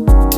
you